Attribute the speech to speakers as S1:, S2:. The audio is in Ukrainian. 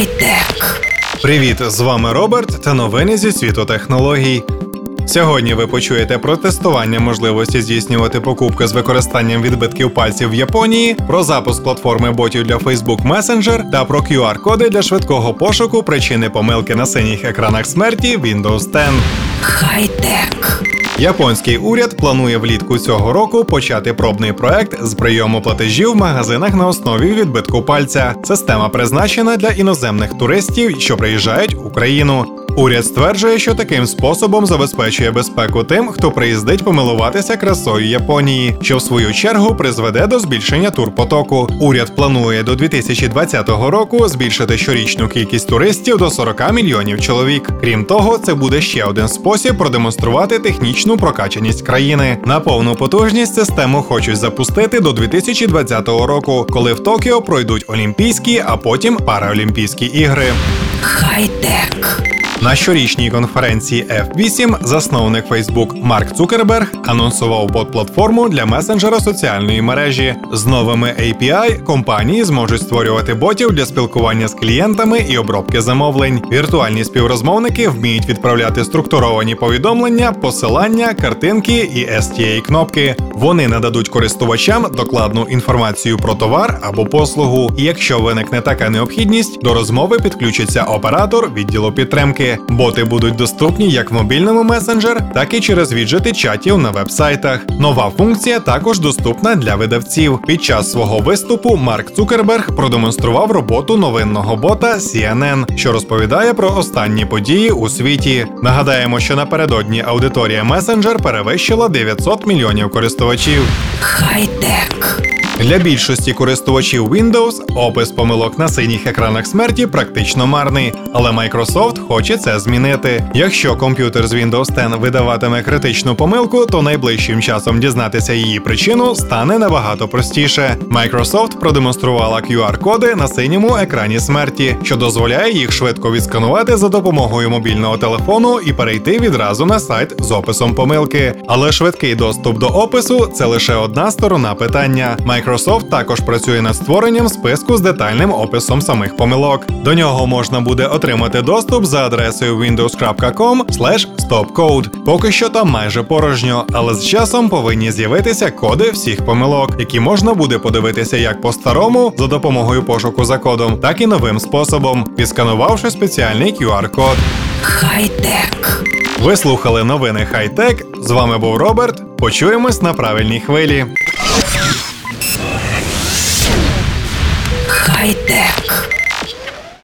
S1: Хай-тек.
S2: Привіт, з вами Роберт та новини зі світу технологій. Сьогодні ви почуєте про тестування можливості здійснювати покупки з використанням відбитків пальців в Японії, про запуск платформи ботів для Facebook Messenger та про QR-коди для швидкого пошуку причини помилки на синіх екранах смерті Windows 10.
S1: Хай-тек.
S2: Японський уряд планує влітку цього року почати пробний проект з прийому платежів в магазинах на основі відбитку пальця. Система призначена для іноземних туристів, що приїжджають в Україну. Уряд стверджує, що таким способом забезпечує безпеку тим, хто приїздить помилуватися красою Японії, що в свою чергу призведе до збільшення турпотоку. Уряд планує до 2020 року збільшити щорічну кількість туристів до 40 мільйонів чоловік. Крім того, це буде ще один спосіб продемонструвати технічну прокачаність країни. На повну потужність систему хочуть запустити до 2020 року, коли в Токіо пройдуть Олімпійські, а потім Параолімпійські ігри.
S1: Хай-тек.
S2: На щорічній конференції F8 засновник Facebook Марк Цукерберг анонсував бот-платформу для месенджера соціальної мережі. З новими API компанії зможуть створювати ботів для спілкування з клієнтами і обробки замовлень. Віртуальні співрозмовники вміють відправляти структуровані повідомлення, посилання, картинки і STA кнопки. Вони нададуть користувачам докладну інформацію про товар або послугу. Якщо виникне така необхідність, до розмови підключиться оператор відділу підтримки. Боти будуть доступні як в мобільному месенджер, так і через віджити чатів на вебсайтах. Нова функція також доступна для видавців. Під час свого виступу Марк Цукерберг продемонстрував роботу новинного бота CNN, що розповідає про останні події у світі. Нагадаємо, що напередодні аудиторія месенджер перевищила 900 мільйонів користувачів.
S1: Хай-тек.
S2: Для більшості користувачів Windows опис помилок на синіх екранах смерті практично марний, але Microsoft хоче це змінити. Якщо комп'ютер з Windows 10 видаватиме критичну помилку, то найближчим часом дізнатися її причину стане набагато простіше. Microsoft продемонструвала QR-коди на синьому екрані смерті, що дозволяє їх швидко відсканувати за допомогою мобільного телефону і перейти відразу на сайт з описом помилки. Але швидкий доступ до опису це лише одна сторона питання. Microsoft також працює над створенням списку з детальним описом самих помилок. До нього можна буде отримати доступ за адресою windows.com stopcode. Поки що там майже порожньо, але з часом повинні з'явитися коди всіх помилок, які можна буде подивитися як по-старому за допомогою пошуку за кодом, так і новим способом, відсканувавши спеціальний QR-код.
S1: Хай-тек.
S2: Ви слухали новини Хайтек. З вами був Роберт. Почуємось на правильній хвилі.
S1: Хай-тек.